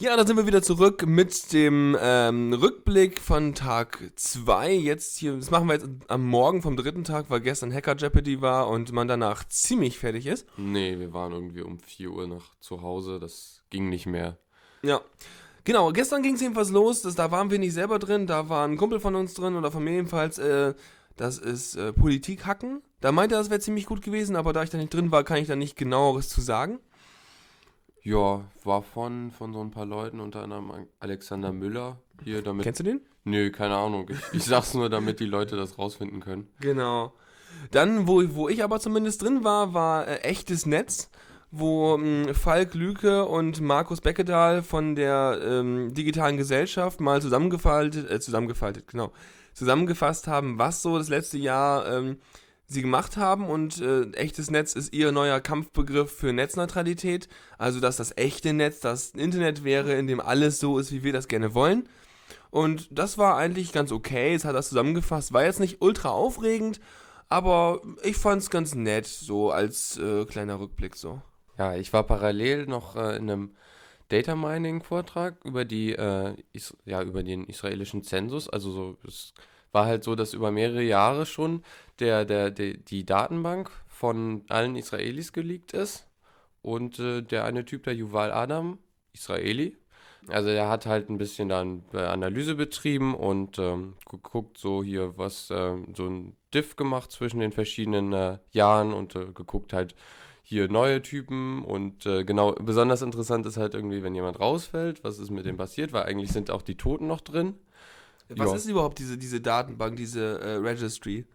Ja, da sind wir wieder zurück mit dem ähm, Rückblick von Tag 2. Jetzt hier, das machen wir jetzt am Morgen vom dritten Tag, weil gestern Hacker Jeopardy war und man danach ziemlich fertig ist. Nee, wir waren irgendwie um 4 Uhr noch zu Hause, das ging nicht mehr. Ja. Genau, gestern ging es jedenfalls los, das, da waren wir nicht selber drin, da war ein Kumpel von uns drin oder von mir jedenfalls, äh, das ist äh, Politik hacken. Da meinte er, das wäre ziemlich gut gewesen, aber da ich da nicht drin war, kann ich da nicht genaueres zu sagen. Ja, war von, von so ein paar Leuten, unter anderem Alexander Müller hier damit. Kennst du den? Nö, keine Ahnung. Ich, ich sag's nur, damit die Leute das rausfinden können. Genau. Dann, wo, wo ich aber zumindest drin war, war äh, echtes Netz wo ähm, Falk Lüke und Markus Beckedahl von der ähm, digitalen Gesellschaft mal zusammengefaltet, äh, zusammengefaltet, genau, zusammengefasst haben, was so das letzte Jahr ähm, sie gemacht haben und äh, echtes Netz ist ihr neuer Kampfbegriff für Netzneutralität, also dass das echte Netz das Internet wäre, in dem alles so ist, wie wir das gerne wollen. Und das war eigentlich ganz okay, es hat das zusammengefasst, war jetzt nicht ultra aufregend, aber ich fand es ganz nett, so als äh, kleiner Rückblick so. Ja, ich war parallel noch äh, in einem Data Mining Vortrag über die äh, ja über den israelischen Zensus. Also so es war halt so, dass über mehrere Jahre schon der der, der die Datenbank von allen Israelis geleakt ist und äh, der eine Typ, der Yuval Adam, Israeli, also er hat halt ein bisschen dann äh, Analyse betrieben und ähm, geguckt, so hier was, äh, so ein Diff gemacht zwischen den verschiedenen äh, Jahren und äh, geguckt halt, hier neue Typen und äh, genau, besonders interessant ist halt irgendwie, wenn jemand rausfällt, was ist mit dem passiert, weil eigentlich sind auch die Toten noch drin. Was jo. ist überhaupt diese, diese Datenbank, diese äh, Registry?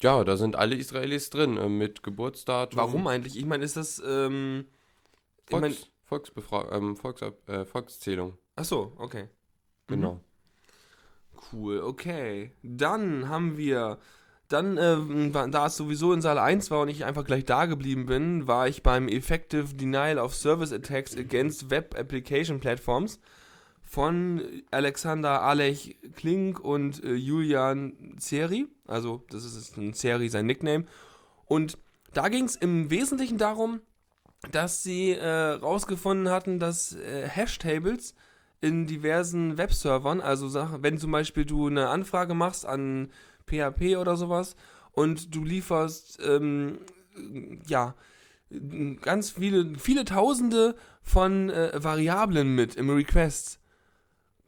Ja, da sind alle Israelis drin, äh, mit Geburtsdatum. Warum eigentlich? Ich meine, ist das, ähm, Volks, ich mein, Volksbefra ähm, Volks, äh, Volkszählung. Ach so, okay. Genau. Mhm. Cool, okay. Dann haben wir dann, äh, da es sowieso in Saal 1 war und ich einfach gleich da geblieben bin, war ich beim Effective Denial of Service Attacks Against Web Application Platforms von Alexander Alech Klink und äh, Julian Zeri. Also, das ist ein Zeri, sein Nickname. Und da ging es im Wesentlichen darum, dass sie äh, rausgefunden hatten, dass äh, Hashtables in diversen Webservern, also wenn zum Beispiel du eine Anfrage machst an PHP oder sowas und du lieferst, ähm, ja, ganz viele, viele Tausende von äh, Variablen mit im Request.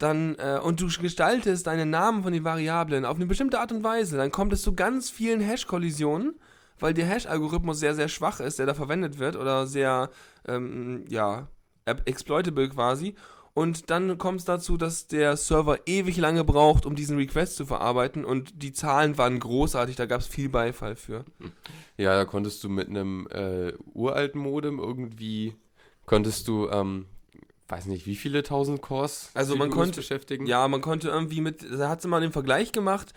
Dann, äh, und du gestaltest deinen Namen von den Variablen auf eine bestimmte Art und Weise, dann kommt es zu ganz vielen Hash-Kollisionen, weil der Hash-Algorithmus sehr, sehr schwach ist, der da verwendet wird, oder sehr, ähm, ja, exploitable quasi. Und dann kommt es dazu, dass der Server ewig lange braucht, um diesen Request zu verarbeiten. Und die Zahlen waren großartig, da gab es viel Beifall für. Ja, da konntest du mit einem äh, uralten Modem irgendwie, konntest du, ähm, weiß nicht, wie viele tausend Cores also man konnte, beschäftigen? Ja, man konnte irgendwie mit, da hat sie mal den Vergleich gemacht.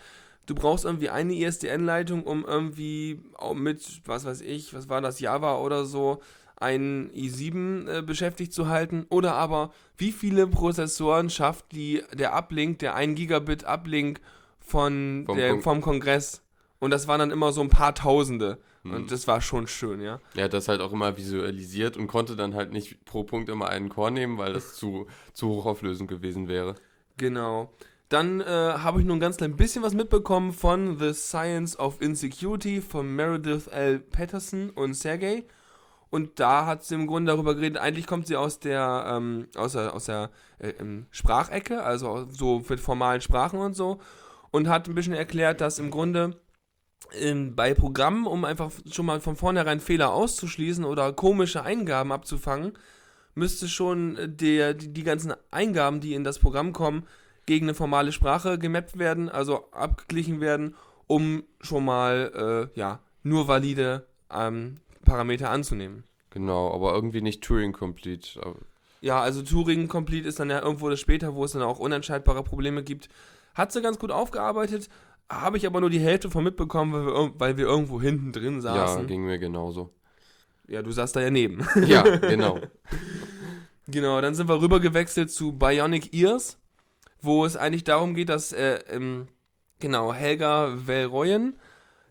Du brauchst irgendwie eine ISDN-Leitung, um irgendwie mit, was weiß ich, was war das, Java oder so, einen i7 äh, beschäftigt zu halten oder aber wie viele Prozessoren schafft die, der Uplink, der 1 Gigabit Uplink von vom, der, Kon vom Kongress und das waren dann immer so ein paar Tausende und das war schon schön, ja. Er hat das halt auch immer visualisiert und konnte dann halt nicht pro Punkt immer einen Core nehmen, weil das zu, zu hochauflösend gewesen wäre. Genau. Dann äh, habe ich nur ein ganz klein bisschen was mitbekommen von The Science of Insecurity von Meredith L. Patterson und Sergey. Und da hat sie im Grunde darüber geredet, eigentlich kommt sie aus der, ähm, aus der, aus der äh, Sprachecke, also so mit formalen Sprachen und so. Und hat ein bisschen erklärt, dass im Grunde ähm, bei Programmen, um einfach schon mal von vornherein Fehler auszuschließen oder komische Eingaben abzufangen, müsste schon der, die, die ganzen Eingaben, die in das Programm kommen, gegen eine formale Sprache gemappt werden, also abgeglichen werden, um schon mal äh, ja, nur valide ähm, Parameter anzunehmen. Genau, aber irgendwie nicht Turing Complete. Ja, also Turing Complete ist dann ja irgendwo das später, wo es dann auch unentscheidbare Probleme gibt. Hat sie ganz gut aufgearbeitet, habe ich aber nur die Hälfte von mitbekommen, weil wir, weil wir irgendwo hinten drin saßen. Ja, ging mir genauso. Ja, du saßt da ja neben. Ja, genau. genau, dann sind wir rüber gewechselt zu Bionic Ears, wo es eigentlich darum geht, dass, äh, ähm, genau, Helga Velroyen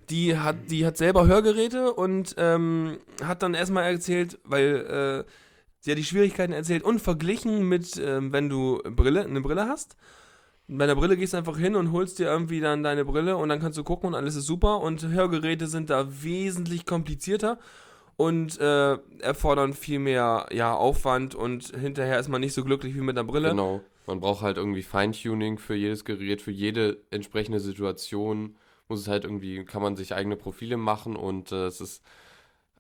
die hat, die hat selber Hörgeräte und ähm, hat dann erstmal erzählt, weil Sie hat die Schwierigkeiten erzählt und verglichen mit, ähm, wenn du Brille, eine Brille hast. Bei der Brille gehst du einfach hin und holst dir irgendwie dann deine Brille und dann kannst du gucken und alles ist super. Und Hörgeräte sind da wesentlich komplizierter und äh, erfordern viel mehr ja, Aufwand und hinterher ist man nicht so glücklich wie mit der Brille. Genau. Man braucht halt irgendwie Feintuning für jedes Gerät, für jede entsprechende Situation muss es halt irgendwie, kann man sich eigene Profile machen und äh, es ist,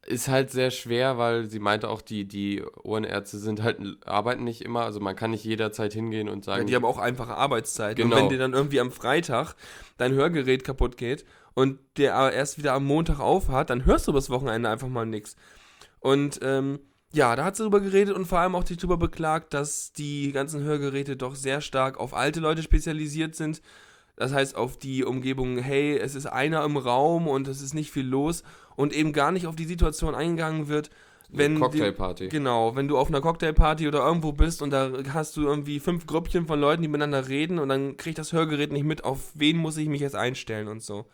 ist halt sehr schwer, weil sie meinte auch, die, die Ohrenärzte sind halt, arbeiten nicht immer, also man kann nicht jederzeit hingehen und sagen. Ja, die haben auch einfache Arbeitszeiten. Genau. Und wenn dir dann irgendwie am Freitag dein Hörgerät kaputt geht und der aber erst wieder am Montag auf hat, dann hörst du das Wochenende einfach mal nichts. Und ähm, ja, da hat sie drüber geredet und vor allem auch sich drüber beklagt, dass die ganzen Hörgeräte doch sehr stark auf alte Leute spezialisiert sind. Das heißt auf die Umgebung, hey, es ist einer im Raum und es ist nicht viel los und eben gar nicht auf die Situation eingegangen wird, wenn die- Cocktailparty. Genau, wenn du auf einer Cocktailparty oder irgendwo bist und da hast du irgendwie fünf Grüppchen von Leuten, die miteinander reden und dann kriegt das Hörgerät nicht mit, auf wen muss ich mich jetzt einstellen und so.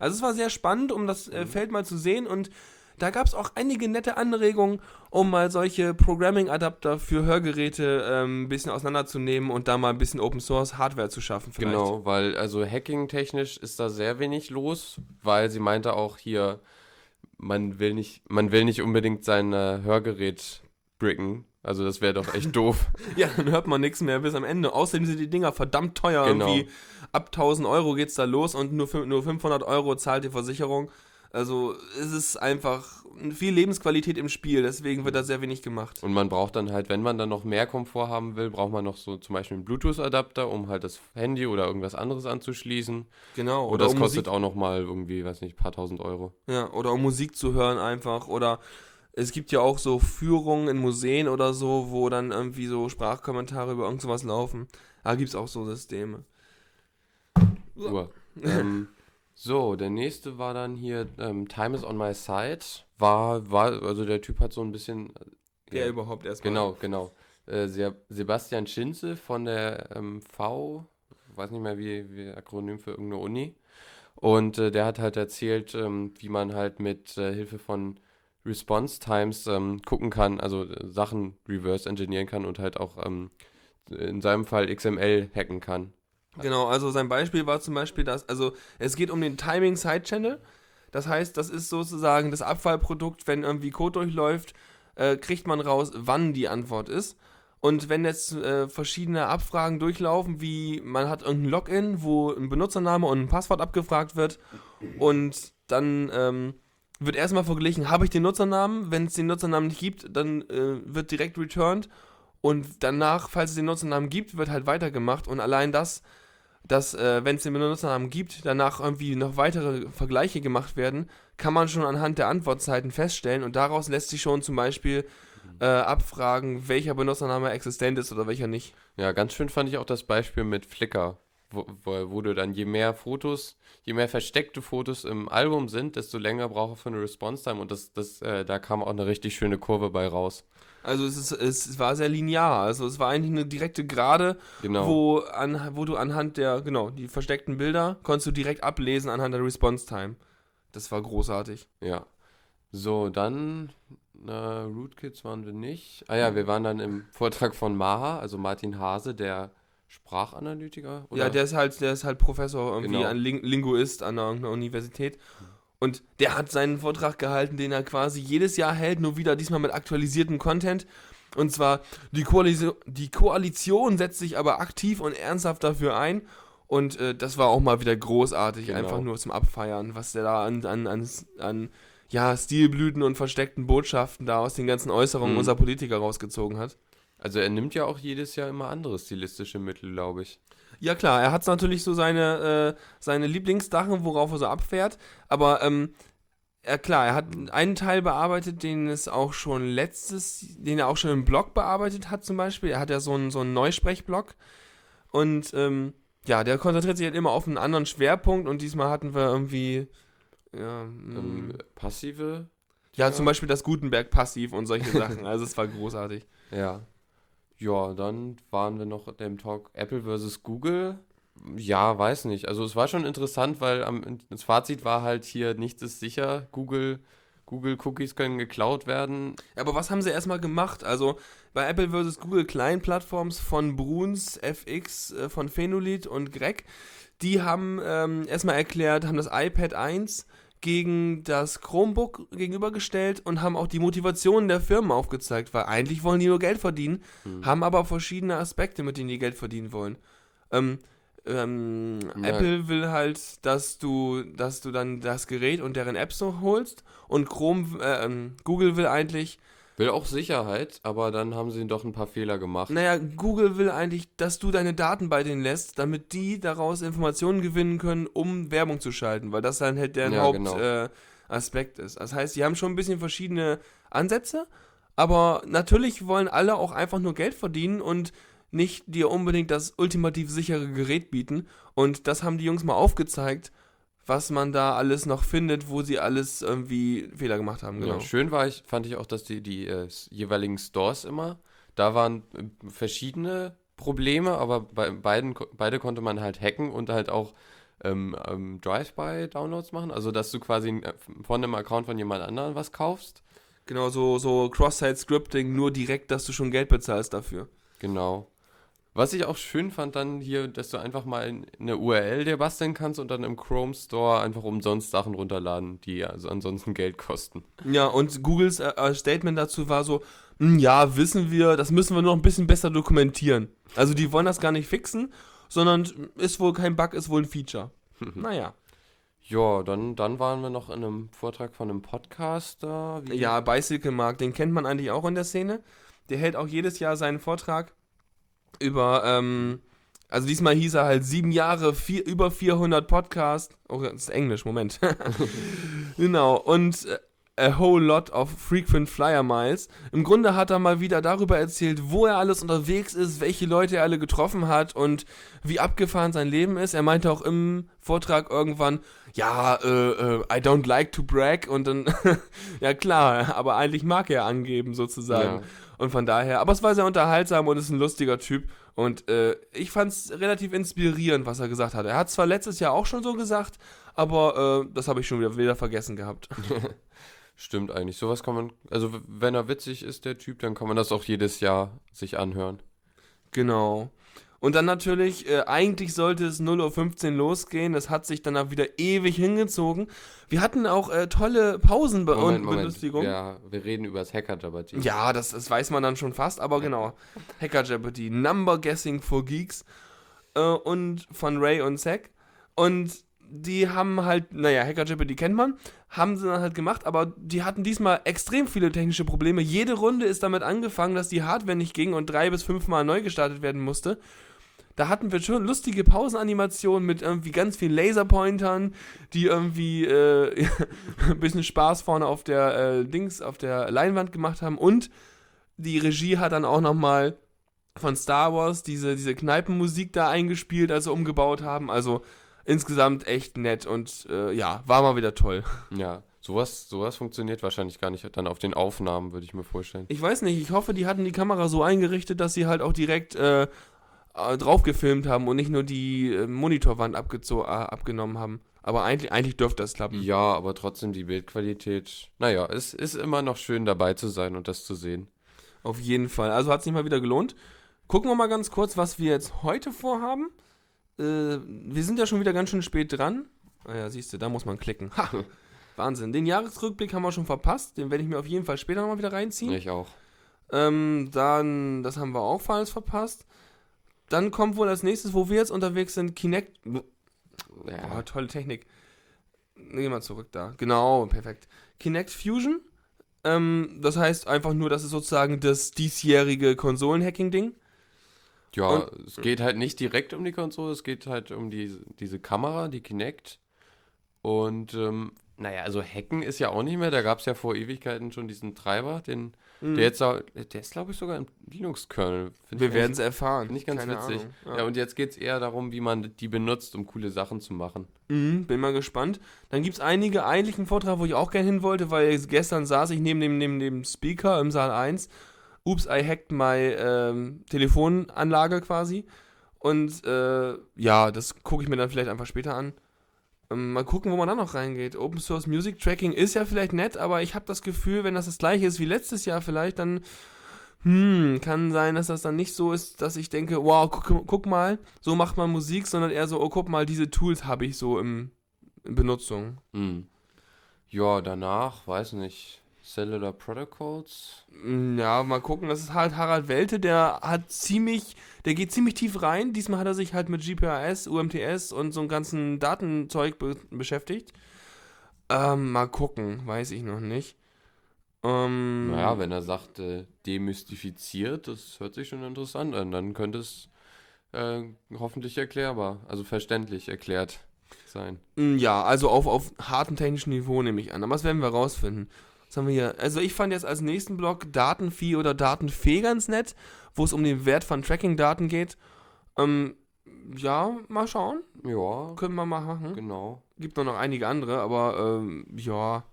Also es war sehr spannend, um das äh, Feld mal zu sehen und da gab es auch einige nette Anregungen, um mal solche Programming-Adapter für Hörgeräte ähm, ein bisschen auseinanderzunehmen und da mal ein bisschen Open-Source-Hardware zu schaffen vielleicht. Genau, weil also hacking-technisch ist da sehr wenig los, weil sie meinte auch hier, man will nicht, man will nicht unbedingt sein äh, Hörgerät bricken. Also das wäre doch echt doof. Ja, dann hört man nichts mehr bis am Ende. Außerdem sind die Dinger verdammt teuer. Genau. Irgendwie ab 1000 Euro geht's da los und nur, nur 500 Euro zahlt die Versicherung. Also es ist einfach viel Lebensqualität im Spiel, deswegen wird da sehr wenig gemacht. Und man braucht dann halt, wenn man dann noch mehr Komfort haben will, braucht man noch so zum Beispiel einen Bluetooth-Adapter, um halt das Handy oder irgendwas anderes anzuschließen. Genau. Oder, Oder, das um kostet Musik, auch nochmal irgendwie, weiß nicht, ein paar tausend Euro. ja, oder um Musik zu hören einfach. Oder es gibt ja auch so Führungen in Museen oder so, wo dann irgendwie so Sprachkommentare über irgend sowas laufen. Da gibt's auch so Systeme. Uhr. ähm, so, der nächste war dann hier ähm, Time is on my side. War, war, also der Typ hat so ein bisschen. Wer ja, überhaupt erstmal. Genau, genau. Äh, Se Sebastian Schinze von der ähm, V, weiß nicht mehr wie, wie Akronym für irgendeine Uni. Und äh, der hat halt erzählt, ähm, wie man halt mit äh, Hilfe von Response Times ähm, gucken kann, also äh, Sachen reverse engineeren kann und halt auch ähm, in seinem Fall XML hacken kann. Genau, also sein Beispiel war zum Beispiel, dass, also es geht um den Timing Side Channel. Das heißt, das ist sozusagen das Abfallprodukt, wenn irgendwie Code durchläuft, äh, kriegt man raus, wann die Antwort ist. Und wenn jetzt äh, verschiedene Abfragen durchlaufen, wie man hat irgendein Login, wo ein Benutzername und ein Passwort abgefragt wird und dann ähm, wird erstmal verglichen, habe ich den Nutzernamen? Wenn es den Nutzernamen nicht gibt, dann äh, wird direkt returned und danach, falls es den Nutzernamen gibt, wird halt weitergemacht und allein das, dass, äh, wenn es den Benutzernamen gibt, danach irgendwie noch weitere Vergleiche gemacht werden, kann man schon anhand der Antwortzeiten feststellen und daraus lässt sich schon zum Beispiel äh, abfragen, welcher Benutzername existent ist oder welcher nicht. Ja, ganz schön fand ich auch das Beispiel mit Flickr, wo, wo, wo du dann je mehr Fotos, je mehr versteckte Fotos im Album sind, desto länger braucht er für eine Response-Time und das, das, äh, da kam auch eine richtig schöne Kurve bei raus. Also es, ist, es war sehr linear, also es war eigentlich eine direkte Gerade, Genau. wo, an, wo du anhand der, genau, die versteckten Bilder konntest du direkt ablesen anhand der Response Time. Das war großartig. Ja. So, dann äh, Rootkits waren wir nicht. Ah ja, wir waren dann im Vortrag von Maha, also Martin Hase, der Sprachanalytiker. Oder? Ja, der ist halt, der ist halt Professor, irgendwie Genau. ein Ling Linguist an irgendeiner Universität. Und der hat seinen Vortrag gehalten, den er quasi jedes Jahr hält, nur wieder diesmal mit aktualisiertem Content. Und zwar, die Koalition, die Koalition setzt sich aber aktiv und ernsthaft dafür ein. Und äh, das war auch mal wieder großartig, Genau. einfach nur zum Abfeiern, was der da an, an, an, an ja, Stilblüten und versteckten Botschaften da aus den ganzen Äußerungen Mhm. unserer Politiker rausgezogen hat. Also er nimmt ja auch jedes Jahr immer andere stilistische Mittel, glaube ich. Ja klar, er hat natürlich so seine, äh, seine Lieblingssachen, worauf er so abfährt, aber ähm, ja klar, er hat einen Teil bearbeitet, den es auch schon letztes, den er auch schon im Blog bearbeitet hat zum Beispiel. Er hat ja so einen, so einen Neusprechblog und ähm, ja, der konzentriert sich halt immer auf einen anderen Schwerpunkt und diesmal hatten wir irgendwie ja, Ähm, mm, passive. ja zum Beispiel das Gutenberg-Passiv und solche Sachen. Also es war großartig. Ja. Ja, dann waren wir noch im Talk Apple versus Google. Ja, weiß nicht. Also es war schon interessant, weil am, das Fazit war halt hier, nichts ist sicher. Google Google-Cookies können geklaut werden. Aber was haben sie erstmal gemacht? Also bei Apple vs. Google Client-Plattforms von Bruns, FX, äh, von Phenolith und Greg, die haben ähm, erstmal erklärt, haben das iPad 1 gegen das Chromebook gegenübergestellt und haben auch die Motivation der Firmen aufgezeigt, weil eigentlich wollen die nur Geld verdienen, Hm. haben aber verschiedene Aspekte, mit denen die Geld verdienen wollen. Ähm, ähm, Ja. Apple will halt, dass du, dass du dann das Gerät und deren Apps so holst und Chrome, äh, ähm, Google will eigentlich, Will auch Sicherheit, aber dann haben sie doch ein paar Fehler gemacht. naja, Google will eigentlich, dass du deine Daten bei denen lässt, damit die daraus Informationen gewinnen können, um Werbung zu schalten, weil das dann halt deren Ja, Hauptaspekt genau. äh, ist. Das heißt, die haben schon ein bisschen verschiedene Ansätze, aber natürlich wollen alle auch einfach nur Geld verdienen und nicht dir unbedingt das ultimativ sichere Gerät bieten. Und das haben die Jungs mal aufgezeigt, was man da alles noch findet, wo sie alles irgendwie Fehler gemacht haben. Genau. Ja, schön war ich, fand ich auch, dass die, die äh, jeweiligen Stores immer, da waren äh, verschiedene Probleme, aber bei beiden, beide konnte man halt hacken und halt auch ähm, ähm, Drive-by-Downloads machen, also dass du quasi äh, von einem Account von jemand anderem was kaufst. Genau, so, so Cross-Site-Scripting, nur direkt, dass du schon Geld bezahlst dafür. Genau. Was ich auch schön fand dann hier, dass du einfach mal in- eine URL dir basteln kannst und dann im Chrome Store einfach umsonst Sachen runterladen, die also ansonsten Geld kosten. Ja, und Googles äh, Statement dazu war so, "Hm, ja, wissen wir, das müssen wir noch ein bisschen besser dokumentieren. Also die wollen das gar nicht fixen, sondern ist wohl kein Bug, ist wohl ein Feature. naja. Ja, dann, dann waren wir noch in einem Vortrag von einem Podcaster. Wie- Ja, Bicycle Mark, den kennt man eigentlich auch in der Szene. Der hält auch jedes Jahr seinen Vortrag über, ähm, also diesmal hieß er halt sieben Jahre, vier, über 400 Podcasts. Oh, das ist Englisch, Moment. genau, und äh, a whole lot of frequent flyer miles. Im Grunde hat er mal wieder darüber erzählt, wo er alles unterwegs ist, welche Leute er alle getroffen hat und wie abgefahren sein Leben ist. Er meinte auch im Vortrag irgendwann, ja, äh, äh, I don't like to brag und dann, ja klar, aber eigentlich mag er angeben sozusagen. Ja. Und von daher, aber es war sehr unterhaltsam und ist ein lustiger Typ. Und äh, ich fand es relativ inspirierend, was er gesagt hat. Er hat zwar letztes Jahr auch schon so gesagt, aber äh, das habe ich schon wieder, wieder vergessen gehabt. Stimmt eigentlich. Sowas kann man, also wenn er witzig ist, der Typ, dann kann man das auch jedes Jahr sich anhören. Genau. Und dann natürlich, äh, eigentlich sollte es 0.15 Uhr losgehen. Das hat sich dann auch wieder ewig hingezogen. Wir hatten auch äh, tolle Pausen bei und Belustigung. Ja, wir reden über das hacker -Jabberty. Ja, das, das weiß man dann schon fast, aber genau. Hacker Jeopardy, Number Guessing for Geeks äh, und von Ray und Zack. Und die haben halt, naja, Hacker Jeopardy kennt man, haben sie dann halt gemacht, aber die hatten diesmal extrem viele technische Probleme. Jede Runde ist damit angefangen, dass die Hardware nicht ging und drei bis fünfmal neu gestartet werden musste. Da hatten wir schon lustige Pausenanimationen mit irgendwie ganz vielen Laserpointern, die irgendwie äh, ein bisschen Spaß vorne auf der äh, Dings, auf der Leinwand gemacht haben. Und die Regie hat dann auch nochmal von Star Wars diese, diese Kneipenmusik da eingespielt, als sie umgebaut haben. Also insgesamt echt nett und äh, ja, war mal wieder toll. Ja, sowas, sowas funktioniert wahrscheinlich gar nicht dann auf den Aufnahmen, würde ich mir vorstellen. Ich weiß nicht, ich hoffe, die hatten die Kamera so eingerichtet, dass sie halt auch direkt äh, äh, drauf gefilmt haben und nicht nur die äh, Monitorwand abgezo- äh, abgenommen haben. Aber eigentlich, eigentlich dürfte das klappen. Ja, aber trotzdem die Bildqualität. Naja, es ist immer noch schön dabei zu sein und das zu sehen. Auf jeden Fall. Also hat sich mal wieder gelohnt. Gucken wir mal ganz kurz, was wir jetzt heute vorhaben. Äh, wir sind ja schon wieder ganz schön spät dran. Ah ja, siehst du, da muss man klicken. Ha! Wahnsinn. Den Jahresrückblick haben wir schon verpasst. Den werde ich mir auf jeden Fall später nochmal wieder reinziehen. Ich auch. Ähm, dann, das haben wir auch falsch verpasst. Dann kommt wohl als nächstes, wo wir jetzt unterwegs sind, Kinect. Oh, Ja, tolle Technik. Geh mal zurück da. Genau, perfekt. Kinect Fusion. Ähm, das heißt einfach nur, das ist sozusagen das diesjährige Konsolenhacking-Ding. Ja es geht halt nicht direkt um die Konsole, es geht halt um die, diese Kamera, die Kinect. Und ähm, naja, also Hacken ist ja auch nicht mehr. Da gab es ja vor Ewigkeiten schon diesen Treiber, den, Mhm. der jetzt, der ist glaube ich sogar im Linux-Kernel. Wir werden es erfahren. Finde ich ganz Keine witzig. Ahnung. Ja. und jetzt geht es eher darum, wie man die benutzt, um coole Sachen zu machen. Mhm, bin mal gespannt. Dann gibt es einige, eigentlich einen Vortrag, wo ich auch gerne hin wollte, weil gestern saß ich neben dem, neben dem Speaker im Saal 1. Ups, I hacked my ähm, Telefonanlage quasi. Und äh, ja, das gucke ich mir dann vielleicht einfach später an. Ähm, mal gucken, wo man dann noch reingeht. Open Source Music Tracking ist ja vielleicht nett, aber ich habe das Gefühl, wenn das das gleiche ist wie letztes Jahr vielleicht, dann hm, kann sein, dass das dann nicht so ist, dass ich denke, wow, guck, guck mal, so macht man Musik, sondern eher so, oh, guck mal, diese Tools habe ich so im, in Benutzung. Hm. Ja, danach, weiß nicht, Cellular Protocols. Hm, Ja, mal gucken, das ist halt Harald Welte, der hat ziemlich, der geht ziemlich tief rein. Diesmal hat er sich halt mit GPRS, UMTS und so einem ganzen Datenzeug be beschäftigt. Ähm, mal gucken, weiß ich noch nicht. Ähm, Naja, wenn er sagt, äh, demystifiziert, das hört sich schon interessant an, dann könnte es äh, hoffentlich erklärbar, also verständlich erklärt sein. Mm, Ja, also auf, auf hartem technischen Niveau nehme ich an. Aber das werden wir rausfinden. Was haben wir hier? Also ich fand jetzt als nächsten Block Datenvieh oder Datenfee ganz nett, wo es um den Wert von Tracking-Daten geht. Ähm, ja, mal schauen. Ja, Können wir mal machen. genau. Gibt noch, noch einige andere, aber ähm, ja.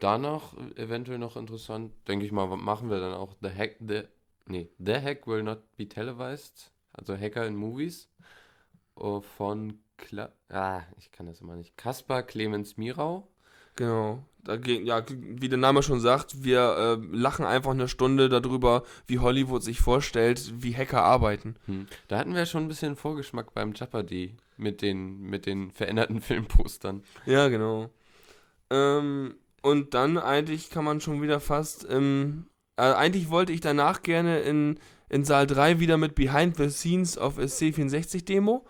Danach äh, eventuell noch interessant, denke ich mal, machen wir dann auch The Hack, The, nee, The Hack Will Not Be Televised, also Hacker in Movies, äh, von, Kla ah, ich kann das immer nicht, Kaspar Clemens Mirau. Genau. Da ging, ja, wie der Name schon sagt, wir äh, lachen einfach eine Stunde darüber, wie Hollywood sich vorstellt, wie Hacker arbeiten. Hm. Da hatten wir schon ein bisschen Vorgeschmack beim Jeopardy mit den, mit den veränderten Filmpostern. Ja, genau. Ähm, und dann eigentlich kann man schon wieder fast, ähm, äh, eigentlich wollte ich danach gerne in, in Saal 3 wieder mit Behind the Scenes of a C64 Demo,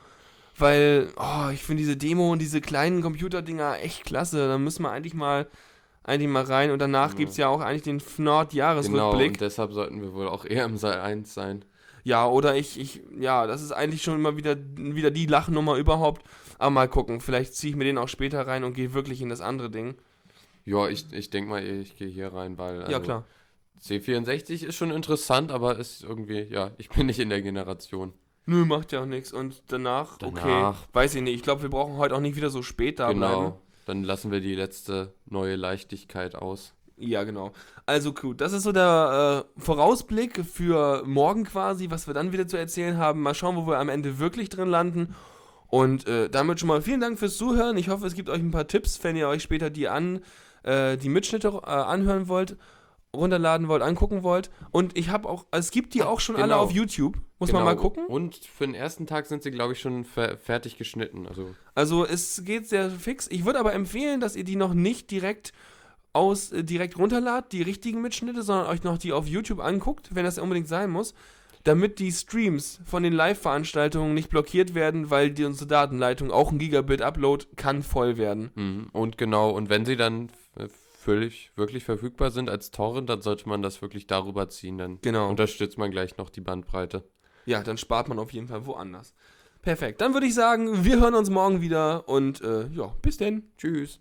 weil, oh, ich finde diese Demo und diese kleinen Computerdinger echt klasse. Da müssen wir eigentlich mal, eigentlich mal rein. Und danach Ja. gibt es ja auch eigentlich den Genau, FNORD-Jahresrückblick. und deshalb sollten wir wohl auch eher im Saal 1 sein. Ja, oder ich, ich, ja, das ist eigentlich schon immer wieder, wieder die Lachnummer überhaupt. Aber mal gucken, vielleicht ziehe ich mir den auch später rein und gehe wirklich in das andere Ding. Ja, ich, ich denke mal, ich gehe hier rein, weil ja, also, klar. C64 ist schon interessant, aber ist irgendwie, ja, ich bin nicht in der Generation. Nö, macht ja auch nichts. Und danach, okay, Danach. weiß ich nicht. Ich glaube, wir brauchen heute auch nicht wieder so spät da bleiben. genau. Dann lassen wir die letzte neue Leichtigkeit aus. Ja, genau. Also gut, das ist so der äh, Vorausblick für morgen quasi, was wir dann wieder zu erzählen haben. Mal schauen, wo wir am Ende wirklich drin landen. Und äh, damit schon mal vielen Dank fürs Zuhören. Ich hoffe, es gibt euch ein paar Tipps, wenn ihr euch später die an äh, die Mitschnitte äh, anhören wollt, runterladen wollt, angucken wollt. Und ich habe auch, also es gibt die auch schon alle genau. auf YouTube. Muss man Genau. mal gucken. Und für den ersten Tag sind sie, glaube ich, schon fer fertig geschnitten. Also, Also es geht sehr fix. Ich würde aber empfehlen, dass ihr die noch nicht direkt aus äh, direkt runterladet, die richtigen Mitschnitte, sondern euch noch die auf YouTube anguckt, wenn das unbedingt sein muss, damit die Streams von den Live-Veranstaltungen nicht blockiert werden, weil die unsere Datenleitung auch ein Gigabit Upload kann voll werden. mhm. und genau, und wenn sie dann völlig, wirklich verfügbar sind als Torrent, dann sollte man das wirklich darüber ziehen. Dann Genau. unterstützt man gleich noch die Bandbreite. Ja, dann spart man auf jeden Fall woanders. Perfekt. Dann würde ich sagen, wir hören uns morgen wieder und äh, ja, bis denn. Tschüss.